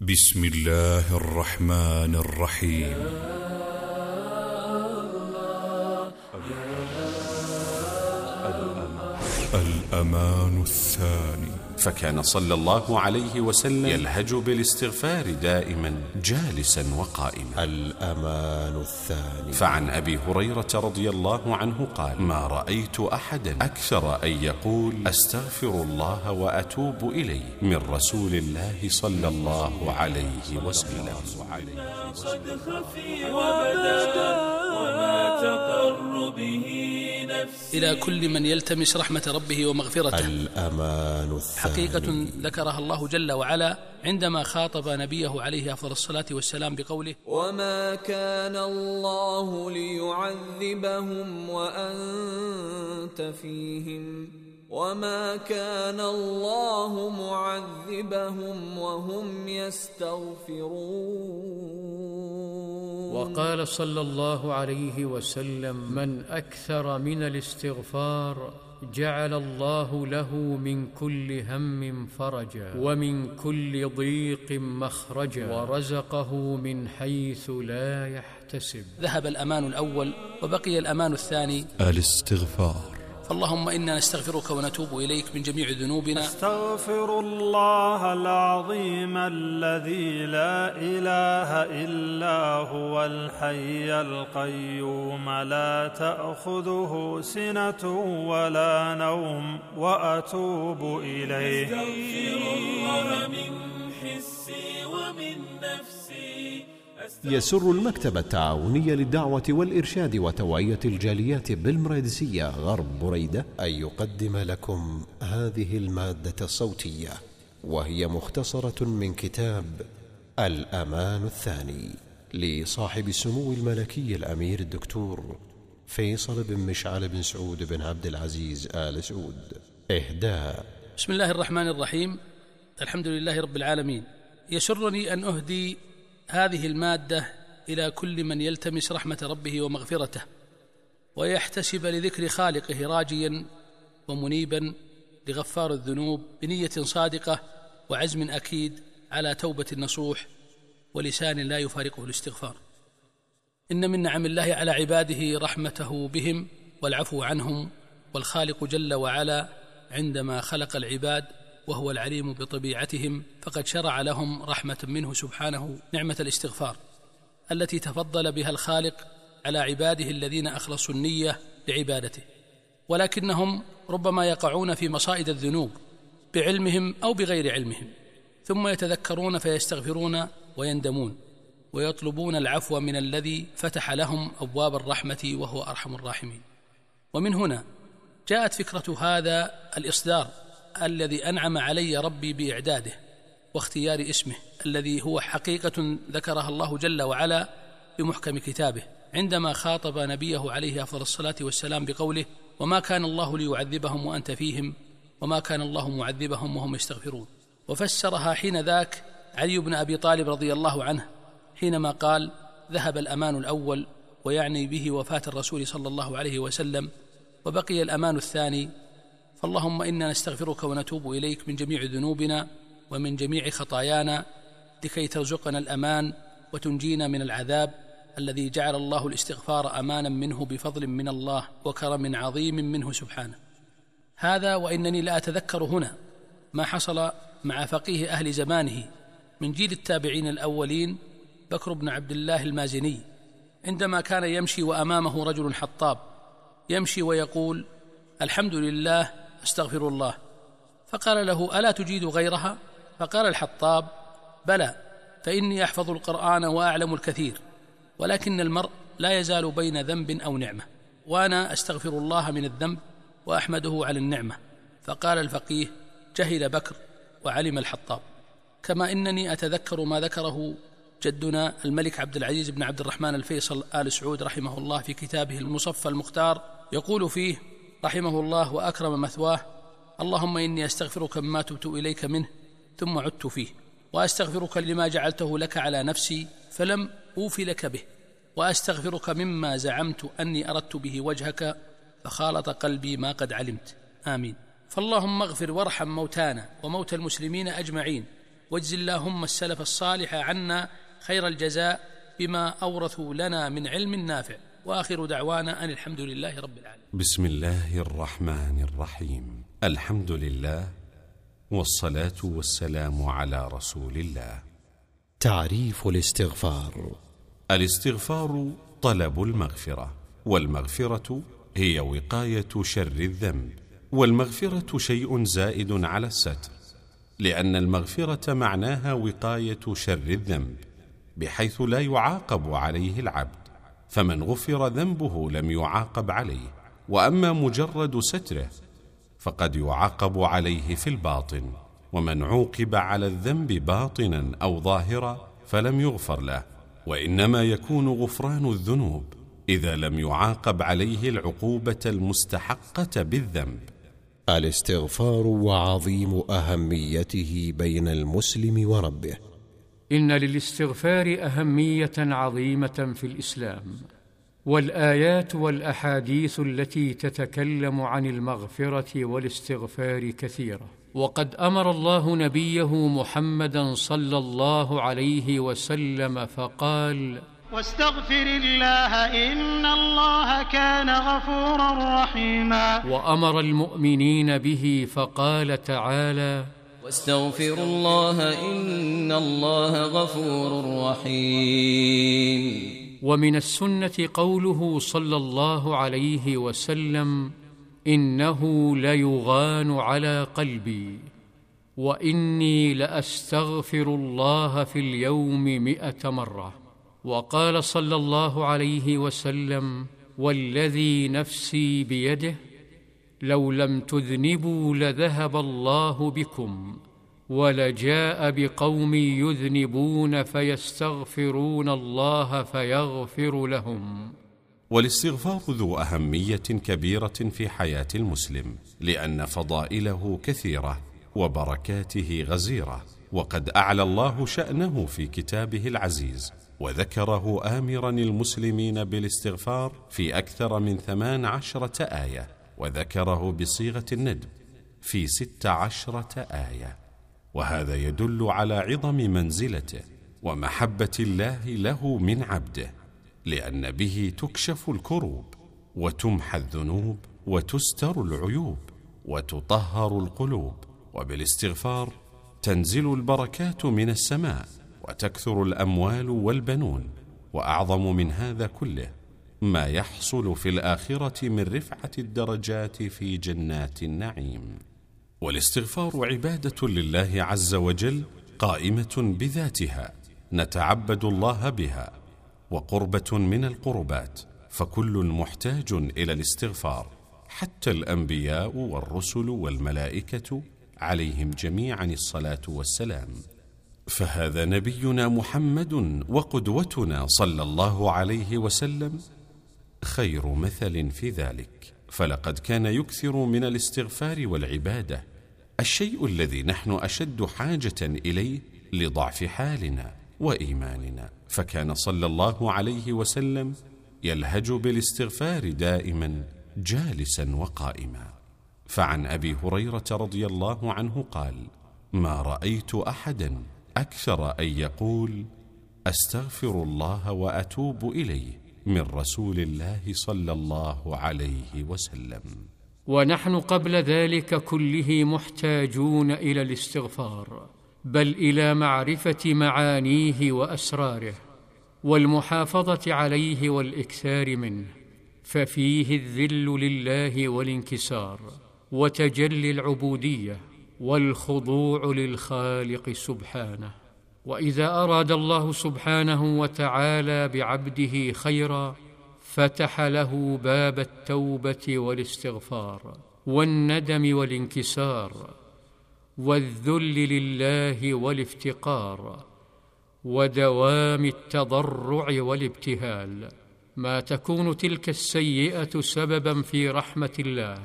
بسم الله الرحمن الرحيم. الأمان الثاني. فكان صلى الله عليه وسلم يلهج بالاستغفار دائما جالسا وقائما. الأمان الثاني. فعن أبي هريرة رضي الله عنه قال ما رأيت أحدا أكثر أن يقول أستغفر الله وأتوب إليه من رسول الله صلى الله عليه وسلم. قد خفي وبدأ وما تقر به. إلى كل من يلتمس رحمة ربه ومغفرته. الأمان الثاني. حقيقة ذكرها الله جل وعلا عندما خاطب نبيه عليه أفضل الصلاة والسلام بقوله وما كان الله ليعذبهم وانت فيهم وما كان الله معذبهم وهم يستغفرون. وقال صلى الله عليه وسلم من أكثر من الاستغفار جعل الله له من كل هم فرجا ومن كل ضيق مخرجا ورزقه من حيث لا يحتسب. ذهب الأمان الأول وبقي الأمان الثاني الاستغفار. فاللهم إنا نستغفرك ونتوب إليك من جميع ذنوبنا. استغفر الله العظيم الذي لا إله إلا هو الحي القيوم. لا تأخذه سنة ولا نوم وأتوب إليه. استغفر الله من حسي ومن نفسي. يسر المكتب التعاوني للدعوة والإرشاد وتوعية الجاليات بالمريدسية غرب بريدة أن يقدم لكم هذه المادة الصوتية وهي مختصرة من كتاب الأمان الثاني لصاحب السمو الملكي الأمير الدكتور فيصل بن مشعل بن سعود بن عبد العزيز آل سعود. إهداء بسم الله الرحمن الرحيم. الحمد لله رب العالمين. يسرني أن أهدي هذه المادة إلى كل من يلتمس رحمة ربه ومغفرته ويحتسب لذكر خالقه راجيا ومنيبا لغفار الذنوب بنية صادقة وعزم أكيد على توبة نصوح ولسان لا يفارقه الاستغفار. إن من نعم الله على عباده رحمته بهم والعفو عنهم والخالق جل وعلا عندما خلق العباد وهو العليم بطبيعتهم فقد شرع لهم رحمة منه سبحانه نعمة الاستغفار التي تفضل بها الخالق على عباده الذين أخلصوا النية لعبادته ولكنهم ربما يقعون في مصائد الذنوب بعلمهم أو بغير علمهم ثم يتذكرون فيستغفرون ويندمون ويطلبون العفو من الذي فتح لهم أبواب الرحمة وهو أرحم الراحمين. ومن هنا جاءت فكرة هذا الإصدار الذي أنعم علي ربي بإعداده واختيار اسمه الذي هو حقيقة ذكرها الله جل وعلا بمحكم كتابه عندما خاطب نبيه عليه أفضل الصلاة والسلام بقوله وما كان الله ليعذبهم وأنت فيهم وما كان الله معذبهم وهم يستغفرون وفسرها حين ذاك علي بن أبي طالب رضي الله عنه حينما قال ذهب الأمان الأول ويعني به وفاة الرسول صلى الله عليه وسلم وبقي الأمان الثاني فاللهم إنا نستغفرك ونتوب إليك من جميع ذنوبنا ومن جميع خطايانا لكي ترزقنا الأمان وتنجينا من العذاب الذي جعل الله الاستغفار أمانا منه بفضل من الله وكرم عظيم منه سبحانه. هذا وإنني لا أتذكر هنا ما حصل مع فقيه أهل زمانه من جيل التابعين الأولين بكر بن عبد الله المازني عندما كان يمشي وأمامه رجل حطاب يمشي ويقول الحمد لله استغفر الله. فقال له ألا تجيد غيرها؟ فقال الحطاب بلى فإني أحفظ القرآن وأعلم الكثير ولكن المرء لا يزال بين ذنب أو نعمة وأنا أستغفر الله من الذنب وأحمده على النعمة. فقال الفقيه جهل بكر وعلم الحطاب. كما إنني أتذكر ما ذكره جدنا الملك عبد العزيز بن عبد الرحمن الفيصل آل سعود رحمه الله في كتابه المصفى المختار يقول فيه رحمه الله وأكرم مثواه اللهم إني أستغفرك مما تبت إليك منه ثم عدت فيه وأستغفرك لما جعلته لك على نفسي فلم أوف لك به وأستغفرك مما زعمت أني أردت به وجهك فخالط قلبي ما قد علمت. آمين. فاللهم اغفر وارحم موتانا وموتى المسلمين أجمعين واجز اللهم السلف الصالح عنا خير الجزاء بما أورثوا لنا من علم نافع. وآخر دعوانا أن الحمد لله رب العالمين. بسم الله الرحمن الرحيم. الحمد لله والصلاة والسلام على رسول الله. تعريف الاستغفار. الاستغفار طلب المغفرة والمغفرة هي وقاية شر الذنب والمغفرة شيء زائد على الستر لأن المغفرة معناها وقاية شر الذنب بحيث لا يعاقب عليه العبد. فمن غفر ذنبه لم يعاقب عليه وأما مجرد ستره فقد يعاقب عليه في الباطن ومن عوقب على الذنب باطنا أو ظاهرا فلم يغفر له وإنما يكون غفران الذنوب إذا لم يعاقب عليه العقوبة المستحقة بالذنب. الاستغفار وعظيم أهميته بين المسلم وربه. إن للاستغفار أهمية عظيمة في الإسلام. والآيات والأحاديث التي تتكلم عن المغفرة والاستغفار كثيرة. وقد أمر الله نبيه محمدا صلى الله عليه وسلم فقال واستغفر الله إن الله كان غفورا رحيما. وأمر المؤمنين به فقال تعالى واستغفروا الله إن الله غفور رحيم. ومن السنة قوله صلى الله عليه وسلم إنه ليغان على قلبي وإني لأستغفر الله في اليوم مائه مرة. وقال صلى الله عليه وسلم والذي نفسي بيده لو لم تذنبوا لذهب الله بكم ولجاء بقوم يذنبون فيستغفرون الله فيغفر لهم. والاستغفار ذو أهمية كبيرة في حياة المسلم لأن فضائله كثيرة وبركاته غزيرة وقد أعلى الله شأنه في كتابه العزيز وذكره آمرا المسلمين بالاستغفار في أكثر من ثمان عشرة آية. وذكره بصيغة الندب في ست عشرة آية. وهذا يدل على عظم منزلته ومحبة الله له من عبده لأن به تكشف الكروب وتمحى الذنوب وتستر العيوب وتطهر القلوب وبالاستغفار تنزل البركات من السماء وتكثر الأموال والبنون وأعظم من هذا كله ما يحصل في الآخرة من رفعة الدرجات في جنات النعيم. والاستغفار عبادة لله عز وجل قائمة بذاتها نتعبد الله بها وقربة من القربات فكل محتاج إلى الاستغفار حتى الأنبياء والرسل والملائكة عليهم جميعا الصلاة والسلام. فهذا نبينا محمد وقدوتنا صلى الله عليه وسلم خير مثل في ذلك. فلقد كان يكثر من الاستغفار والعبادة الشيء الذي نحن أشد حاجة إليه لضعف حالنا وإيماننا. فكان صلى الله عليه وسلم يلهج بالاستغفار دائما جالسا وقائما. فعن أبي هريرة رضي الله عنه قال ما رأيت احدا أكثر أن يقول أستغفر الله وأتوب إليه من رسول الله صلى الله عليه وسلم. ونحن قبل ذلك كله محتاجون إلى الاستغفار بل إلى معرفة معانيه وأسراره والمحافظة عليه والإكثار منه ففيه الذل لله والانكسار وتجلي العبودية والخضوع للخالق سبحانه. وإذا أراد الله سبحانه وتعالى بعبده خيرا فتح له باب التوبة والاستغفار والندم والانكسار والذل لله والافتقار ودوام التضرع والابتهال. ما تكون تلك السيئة سببا في رحمة الله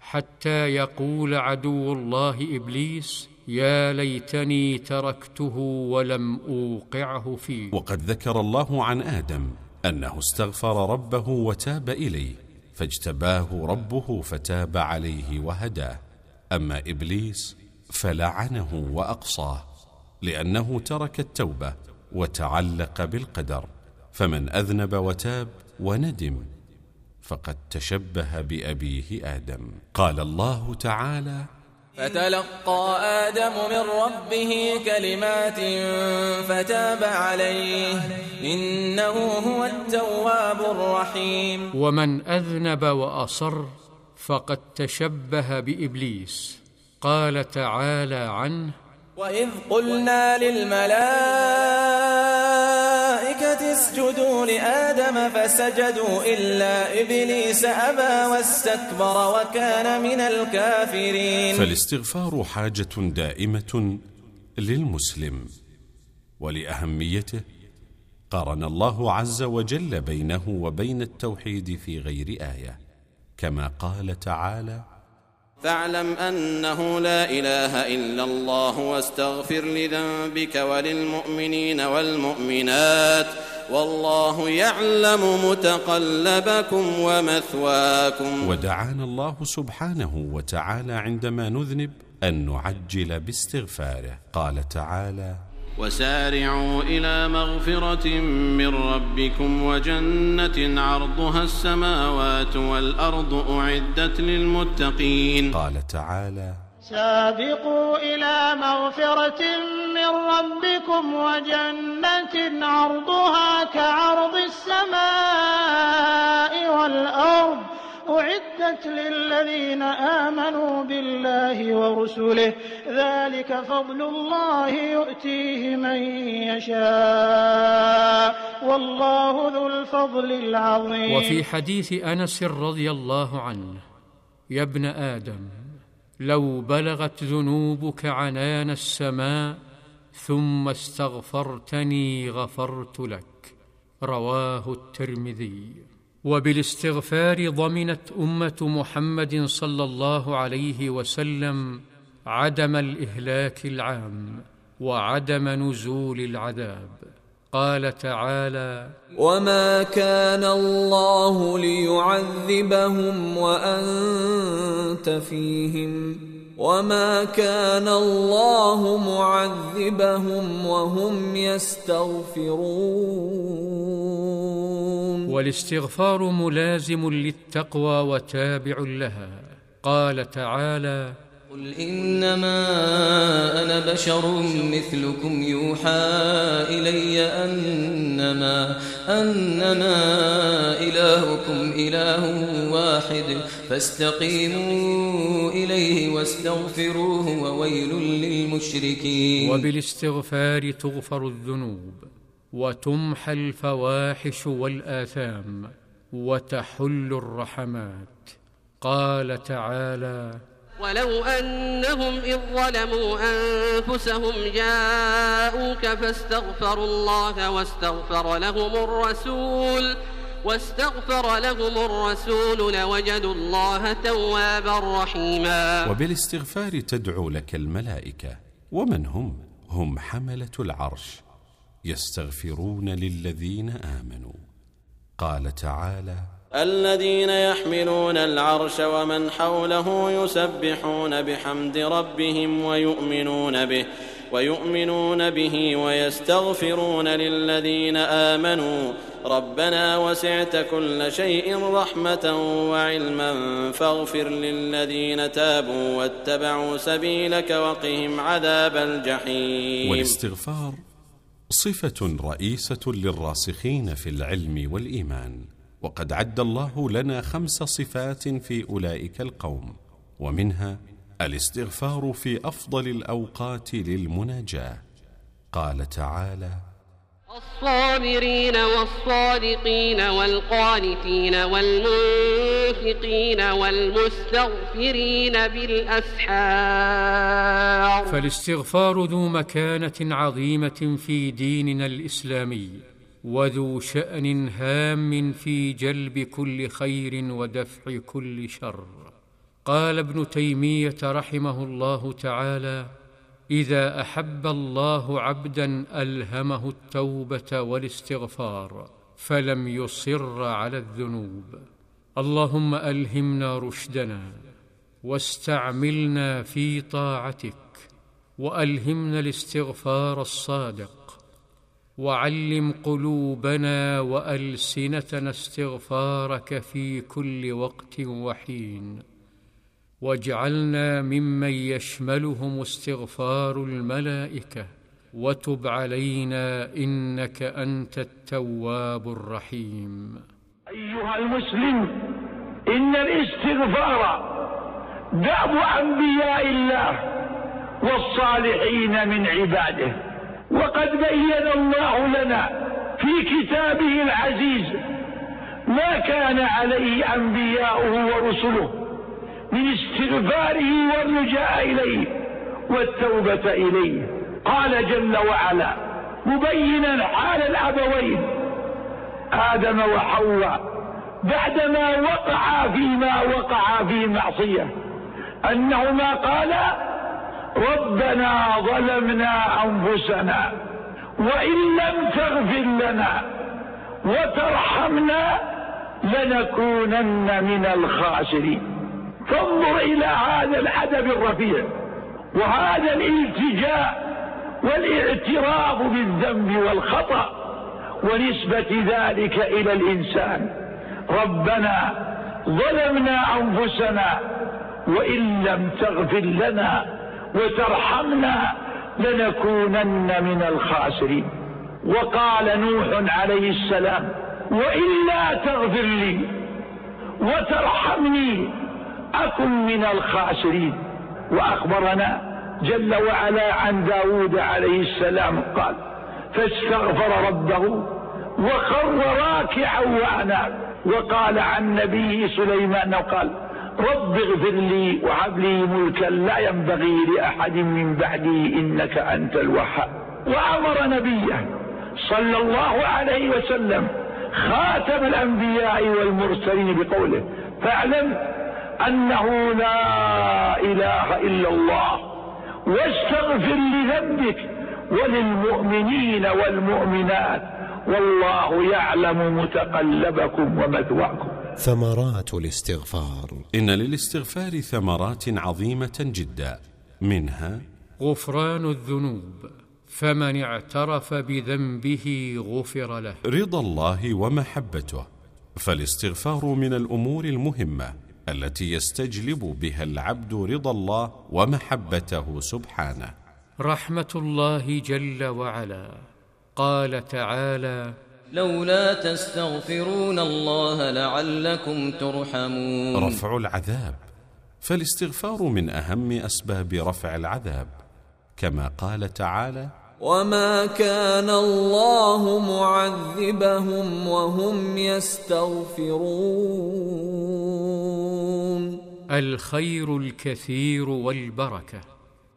حتى يقول عدو الله إبليس يا ليتني تركته ولم أوقعه فيه. وقد ذكر الله عن آدم أنه استغفر ربه وتاب إليه فاجتباه ربه فتاب عليه وهداه. أما إبليس فلعنه وأقصاه لأنه ترك التوبة وتعلق بالقدر فمن أذنب وتاب وندم فقد تشبه بأبيه آدم. قال الله تعالى فتلقى آدم من ربه كلمات فتاب عليه. إنه هو التواب الرحيم. ومن أذنب وأصر فقد تشبه بإبليس. قال تعالى عنه وإذ قلنا للملائكة اسجدوا لآدم فسجدوا إلا إبليس أبى واستكبر وكان من الكافرين. فالاستغفار حاجة دائمة للمسلم ولأهميته قارن الله عز وجل بينه وبين التوحيد في غير آية كما قال تعالى فاعلم أنه لا إله إلا الله واستغفر لذنبك وللمؤمنين والمؤمنات والله يعلم متقلبكم ومثواكم. ودعانا الله سبحانه وتعالى عندما نذنب أن نعجل باستغفاره. قال تعالى وسارعوا إلى مغفرة من ربكم وجنة عرضها السماوات والأرض أعدت للمتقين. قال تعالى سابقوا إلى مغفرة من ربكم وجنة عرضها كعرض السماء والأرض أعدت للذين آمنوا بالله ورسله ذلك فضل الله يؤتيه من يشاء. والله ذو الفضل العظيم. وفي حديث أنس رضي الله عنه يا ابن آدم لو بلغت ذنوبك عنان السماء ثم استغفرتني غفرت لك. رواه الترمذي. وبالاستغفار ضمنت أمة محمد صلى الله عليه وسلم عدم الإهلاك العام وعدم نزول العذاب. قال تعالى وما كان الله ليعذبهم وأنت فيهم وما كان الله معذبهم وهم يستغفرون والاستغفار ملازم للتقوى وتابع لها قال تعالى قل إنما أنا بشر مثلكم يوحى إلي أنما أنما إلهكم إله واحد فاستقيموا إليه واستغفروه وويل للمشركين وبالاستغفار تغفر الذنوب وتمحى الفواحش والاثام وتحل الرحمات قال تعالى ولو أنهم إذ ظلموا أنفسهم جاءوك فاستغفروا الله واستغفر لهم الرسول واستغفر لهم الرسول لوجدوا الله توابا رحيما. وبالاستغفار تدعو لك الملائكة ومن هم؟ هم حملة العرش. يستغفرون للذين آمنوا. قال تعالى الذين يحملون العرش ومن حوله يسبحون بحمد ربهم ويؤمنون به ويؤمنون به ويستغفرون للذين آمنوا. ربنا وسعت كل شيء رحمة وعلما فاغفر للذين تابوا واتبعوا سبيلك وقهم عذاب الجحيم. والاستغفار صفة رئيسة للراسخين في العلم والإيمان. وقد عد الله لنا خمس صفات في أولئك القوم ومنها الاستغفار في أفضل الأوقات للمناجاة. قال تعالى الصابرين والصادقين والقانتين والمنفقين والمستغفرين بالأسحار. فالاستغفار ذو مكانة عظيمة في ديننا الإسلامي. وذو شأن هام في جلب كل خير ودفع كل شر. قال ابن تيمية رحمه الله تعالى إذا أحب الله عبدا ألهمه التوبة والاستغفار فلم يصر على الذنوب. اللهم ألهمنا رشدنا واستعملنا في طاعتك وألهمنا الاستغفار الصادق. وعلم قلوبنا وألسنتنا استغفارك في كل وقت وحين. واجعلنا ممن يشملهم استغفار الملائكة. وتب علينا إنك أنت التواب الرحيم. أيها المسلم إن الاستغفار دأب أنبياء الله والصالحين من عباده. وقد بين الله لنا في كتابه العزيز ما كان عليه أنبياؤه ورسله من استغفاره والرجاء إليه والتوبة إليه. قال جل وعلا مبينا حال الأبوين آدم وحواء بعدما وقعا فيما وقعا في معصية أنهما قالا ربنا ظلمنا أنفسنا وإن لم تغفر لنا وترحمنا لنكونن من الخاسرين. فانظر إلى هذا الأدب الرفيع وهذا الالتجاء والاعتراف بالذنب والخطأ ونسبة ذلك إلى الإنسان. ربنا ظلمنا أنفسنا وإن لم تغفر لنا وترحمنا لنكونن من الخاسرين. وقال نوح عليه السلام وإلا تغفر لي وترحمني أكن من الخاسرين. وأخبرنا جل وعلا عن داود عليه السلام قال فاستغفر ربه وخر راكعا وأناب. وقال عن نبيه سليمان قال رب اغفر لي وهب لي ملكا لا ينبغي لأحد من بعدي إنك أنت الوهاب. وأمر نبيه صلى الله عليه وسلم خاتم الأنبياء والمرسلين بقوله فاعلم أنه لا إله إلا الله واستغفر لذنبك وللمؤمنين والمؤمنات والله يعلم متقلبكم ومثواكم. ثمرات الاستغفار. إن للاستغفار ثمرات عظيمة جدا منها غفران الذنوب فمن اعترف بذنبه غفر له. رضا الله ومحبته فالاستغفار من الأمور المهمة التي يستجلب بها العبد رضا الله ومحبته سبحانه. رحمة الله جل وعلا. قال تعالى لولا تستغفرون الله لعلكم ترحمون. رفع العذاب. فالاستغفار من أهم أسباب رفع العذاب. كما قال تعالى وما كان الله معذبهم وهم يستغفرون. الخير الكثير والبركة.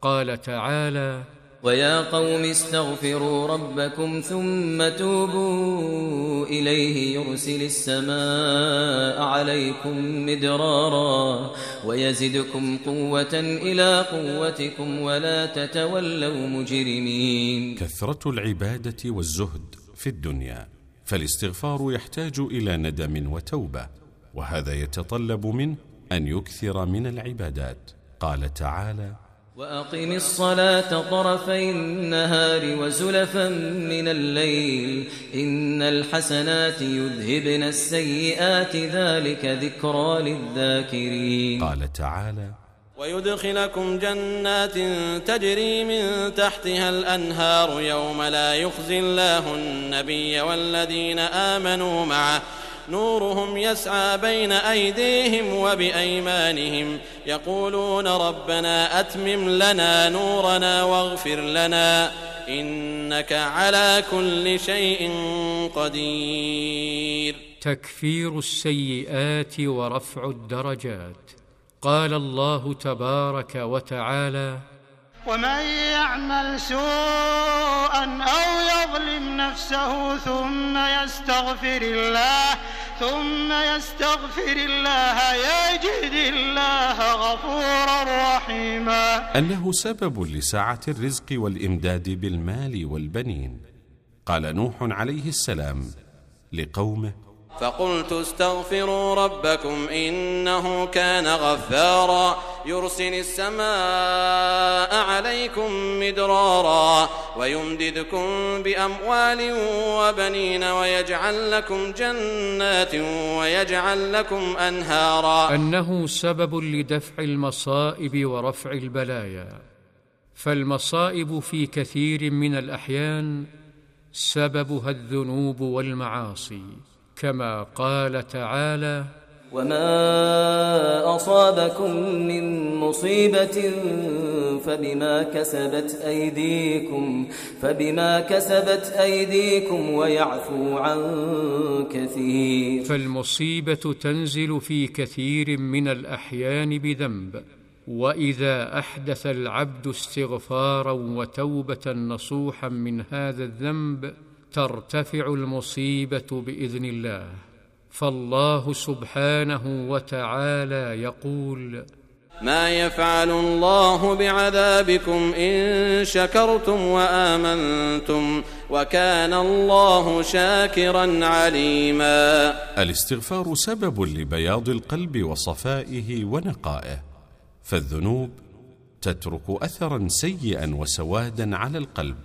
قال تعالى ويا قوم استغفروا ربكم ثم توبوا إليه يرسل السماء عليكم مدرارا ويزدكم قوة إلى قوتكم ولا تتولوا مجرمين. كثرة العبادة والزهد في الدنيا فالاستغفار يحتاج إلى ندم وتوبة وهذا يتطلب منه أن يكثر من العبادات. قال تعالى وأقم الصلاة طرفي النهار وزلفا من الليل. إن الحسنات يذهبن السيئات ذلك ذكرى للذاكرين. قال تعالى ويدخلكم جنات تجري من تحتها الأنهار يوم لا يخزي الله النبي والذين آمنوا معه نورهم يسعى بين أيديهم وبأيمانهم يقولون ربنا أتمم لنا نورنا واغفر لنا إنك على كل شيء قدير. تكفير السيئات ورفع الدرجات. قال الله تبارك وتعالى ومن يعمل سوءا أو يظلم نفسه ثم يستغفر الله ثم يستغفر الله يجد الله غفورا رحيما. أنه سبب لسعة الرزق والإمداد بالمال والبنين. قال نوح عليه السلام لقومه فقلت استغفروا ربكم إنه كان غفارا. يرسل السماء عليكم مدرارا ويمددكم بأموال وبنين ويجعل لكم جنات ويجعل لكم أنهارا. أنه سبب لدفع المصائب ورفع البلايا. فالمصائب في كثير من الأحيان سببها الذنوب والمعاصي كما قال تعالى وما أصابكم من مصيبة فبما كسبت أيديكم فبما كسبت أيديكم ويعفو عن كثير فالمصيبة تنزل في كثير من الأحيان بذنب وإذا أحدث العبد استغفارا وتوبة نصوحا من هذا الذنب ترتفع المصيبة بإذن الله. فالله سبحانه وتعالى يقول ما يفعل الله بعذابكم إن شكرتم وآمنتم وكان الله شاكرا عليما. الاستغفار سبب لبياض القلب وصفائه ونقائه فالذنوب تترك أثرا سيئا وسوادا على القلب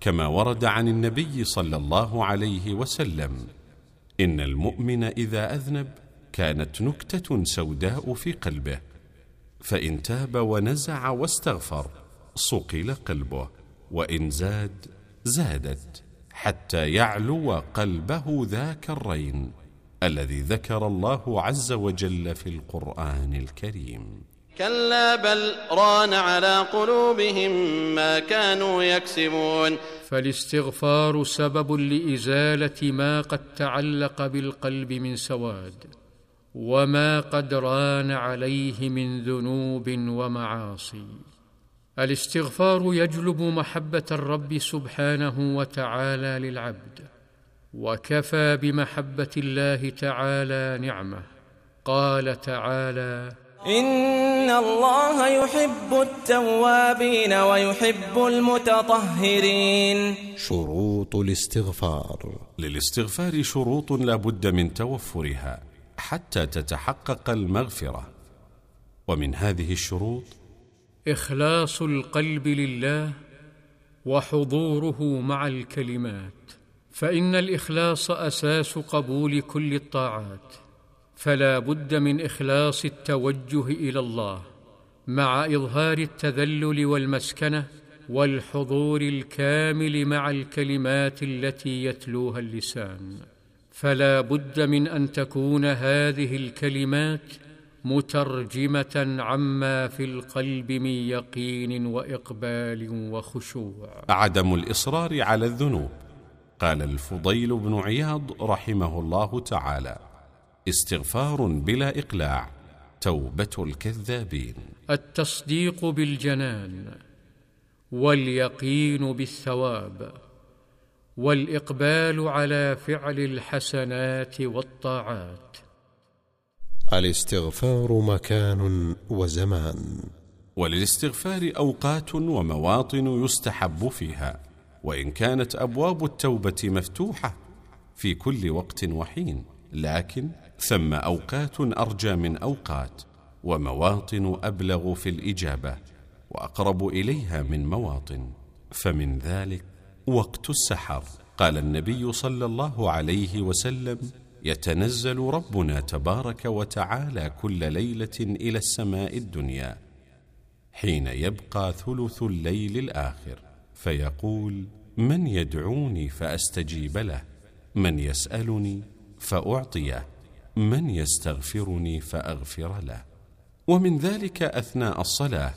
كما ورد عن النبي صلى الله عليه وسلم. إن المؤمن إذا أذنب كانت نكتة سوداء في قلبه فإن تاب ونزع واستغفر صقل قلبه وإن زاد زادت حتى يعلو قلبه ذاك الرين الذي ذكر الله عز وجل في القرآن الكريم. كلا بل ران على قلوبهم ما كانوا يكسبون. فالاستغفار سبب لإزالة ما قد تعلق بالقلب من سواد وما قد ران عليه من ذنوب ومعاصي. الاستغفار يجلب محبة الرب سبحانه وتعالى للعبد وكفى بمحبة الله تعالى نعمة. قال تعالى إن الله يحب التوابين ويحب المتطهرين. شروط الاستغفار. للاستغفار شروط لا بد من توفرها حتى تتحقق المغفرة. ومن هذه الشروط إخلاص القلب لله وحضوره مع الكلمات فإن الإخلاص أساس قبول كل الطاعات. فلا بد من إخلاص التوجه إلى الله مع إظهار التذلل والمسكنة والحضور الكامل مع الكلمات التي يتلوها اللسان. فلا بد من أن تكون هذه الكلمات مترجمة عما في القلب من يقين وإقبال وخشوع. عدم الإصرار على الذنوب قال الفضيل بن عياض رحمه الله تعالى. استغفار بلا إقلاع. توبة الكذابين. التصديق بالجنان واليقين بالثواب والإقبال على فعل الحسنات والطاعات. الاستغفار مكان وزمان. وللاستغفار أوقات ومواطن يستحب فيها. وإن كانت أبواب التوبة مفتوحة في كل وقت وحين. لكن ثم أوقات أرجى من أوقات ومواطن أبلغ في الإجابة وأقرب إليها من مواطن. فمن ذلك وقت السحر. قال النبي صلى الله عليه وسلم يتنزل ربنا تبارك وتعالى كل ليلة إلى السماء الدنيا حين يبقى ثلث الليل الآخر. فيقول من يدعوني فأستجيب له من يسألني فاعطيه من يستغفرني فأغفر له. ومن ذلك أثناء الصلاة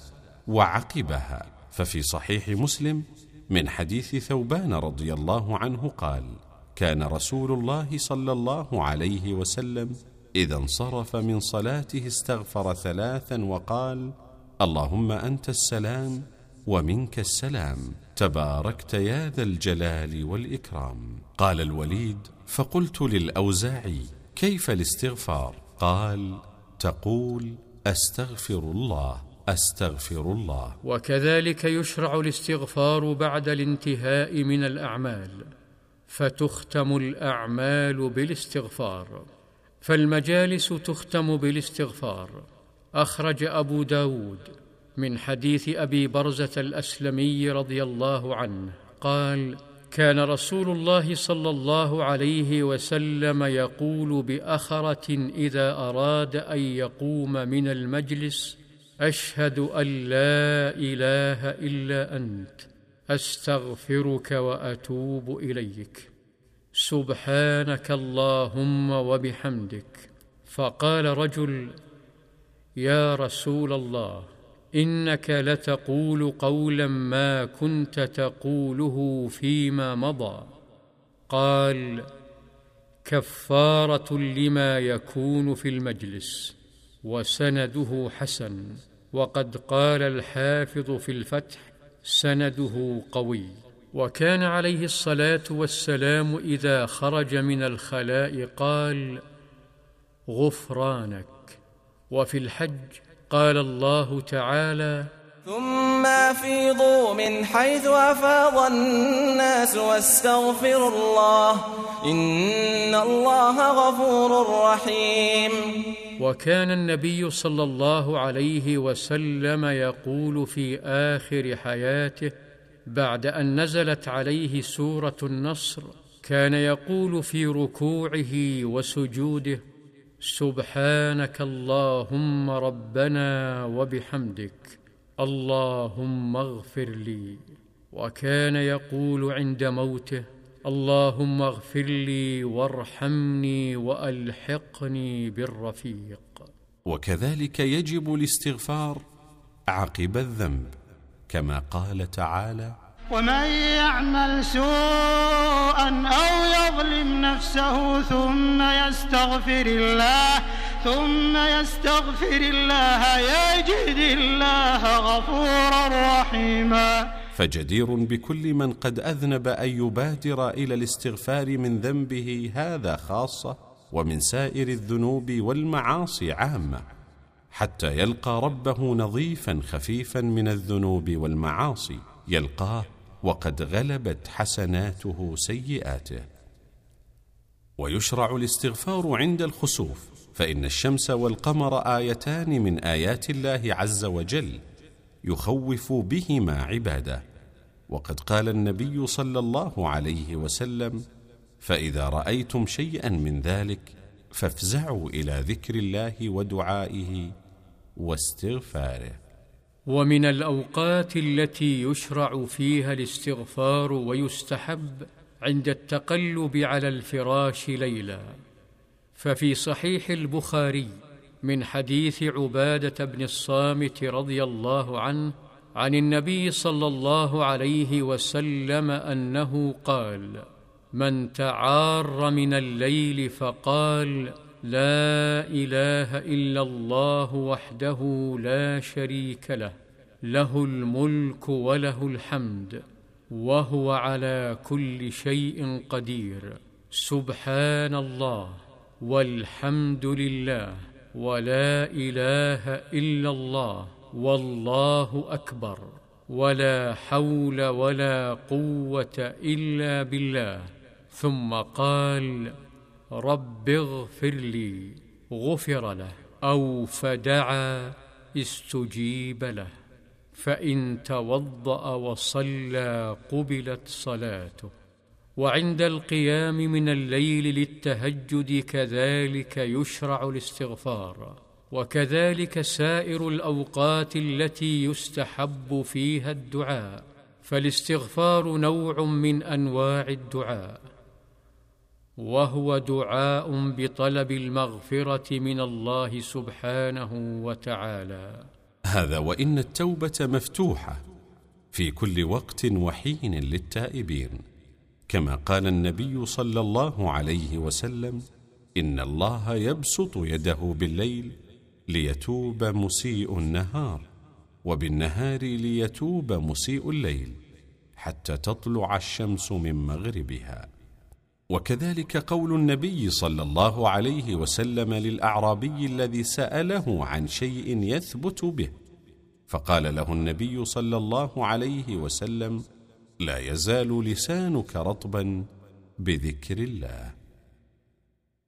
وعقبها. ففي صحيح مسلم من حديث ثوبان رضي الله عنه قال كان رسول الله صلى الله عليه وسلم إذا انصرف من صلاته استغفر ثلاثا وقال اللهم أنت السلام ومنك السلام. تباركت يا ذا الجلال والإكرام. قال الوليد فقلت للأوزاعي كيف الاستغفار؟ قال تقول أستغفر الله أستغفر الله. وكذلك يشرع الاستغفار بعد الانتهاء من الأعمال فتختم الأعمال بالاستغفار. فالمجالس تختم بالاستغفار. أخرج أبو داود. من حديث أبي برزة الأسلمي رضي الله عنه قال كان رسول الله صلى الله عليه وسلم يقول بأخرة إذا أراد أن يقوم من المجلس أشهد أن لا إله إلا أنت أستغفرك وأتوب إليك سبحانك اللهم وبحمدك فقال رجل يا رسول الله إنك لتقول قولا ما كنت تقوله فيما مضى. قال كفارة لما يكون في المجلس وسنده حسن. وقد قال الحافظ في الفتح سنده قوي. وكان عليه الصلاة والسلام إذا خرج من الخلاء قال غفرانك. وفي الحج قال الله تعالى ثم أفيضوا من حيث أفاض الناس واستغفروا الله إن الله غفور رحيم. وكان النبي صلى الله عليه وسلم يقول في آخر حياته بعد أن نزلت عليه سورة النصر كان يقول في ركوعه وسجوده سبحانك اللهم ربنا وبحمدك اللهم اغفر لي. وكان يقول عند موته اللهم اغفر لي وارحمني وألحقني بالرفيق. وكذلك يجب الاستغفار عقب الذنب كما قال تعالى ومن يعمل سوءا أو يظلم نفسه ثم يستغفر الله ثم يستغفر الله يجد الله غفورا رحيما. فجدير بكل من قد أذنب أن يبادر إلى الاستغفار من ذنبه هذا خاصة ومن سائر الذنوب والمعاصي عامة حتى يلقى ربه نظيفا خفيفا من الذنوب والمعاصي يلقاه وقد غلبت حسناته سيئاته. ويشرع الاستغفار عند الخسوف فإن الشمس والقمر آيتان من آيات الله عز وجل يخوف بهما عباده. وقد قال النبي صلى الله عليه وسلم فإذا رأيتم شيئا من ذلك فافزعوا إلى ذكر الله ودعائه واستغفاره. ومن الأوقات التي يشرع فيها الاستغفار ويستحب عند التقلب على الفراش ليلا. ففي صحيح البخاري من حديث عبادة بن الصامت رضي الله عنه عن النبي صلى الله عليه وسلم أنه قال من تعار من الليل فقال لا إله إلا الله وحده لا شريك له له الملك وله الحمد وهو على كل شيء قدير. سبحان الله والحمد لله ولا إله إلا الله والله أكبر. ولا حول ولا قوة إلا بالله. ثم قال رب اغفر لي غفر له أو فدعا استجيب له. فإن توضأ وصلى قبلت صلاته. وعند القيام من الليل للتهجد كذلك يشرع الاستغفار. وكذلك سائر الأوقات التي يستحب فيها الدعاء. فالاستغفار نوع من أنواع الدعاء. وهو دعاء بطلب المغفرة من الله سبحانه وتعالى. هذا وإن التوبة مفتوحة في كل وقت وحين للتائبين. كما قال النبي صلى الله عليه وسلم إن الله يبسط يده بالليل ليتوب مسيء النهار وبالنهار ليتوب مسيء الليل حتى تطلع الشمس من مغربها. وكذلك قول النبي صلى الله عليه وسلم للأعرابي الذي سأله عن شيء يثبت به فقال له النبي صلى الله عليه وسلم لا يزال لسانك رطبا بذكر الله.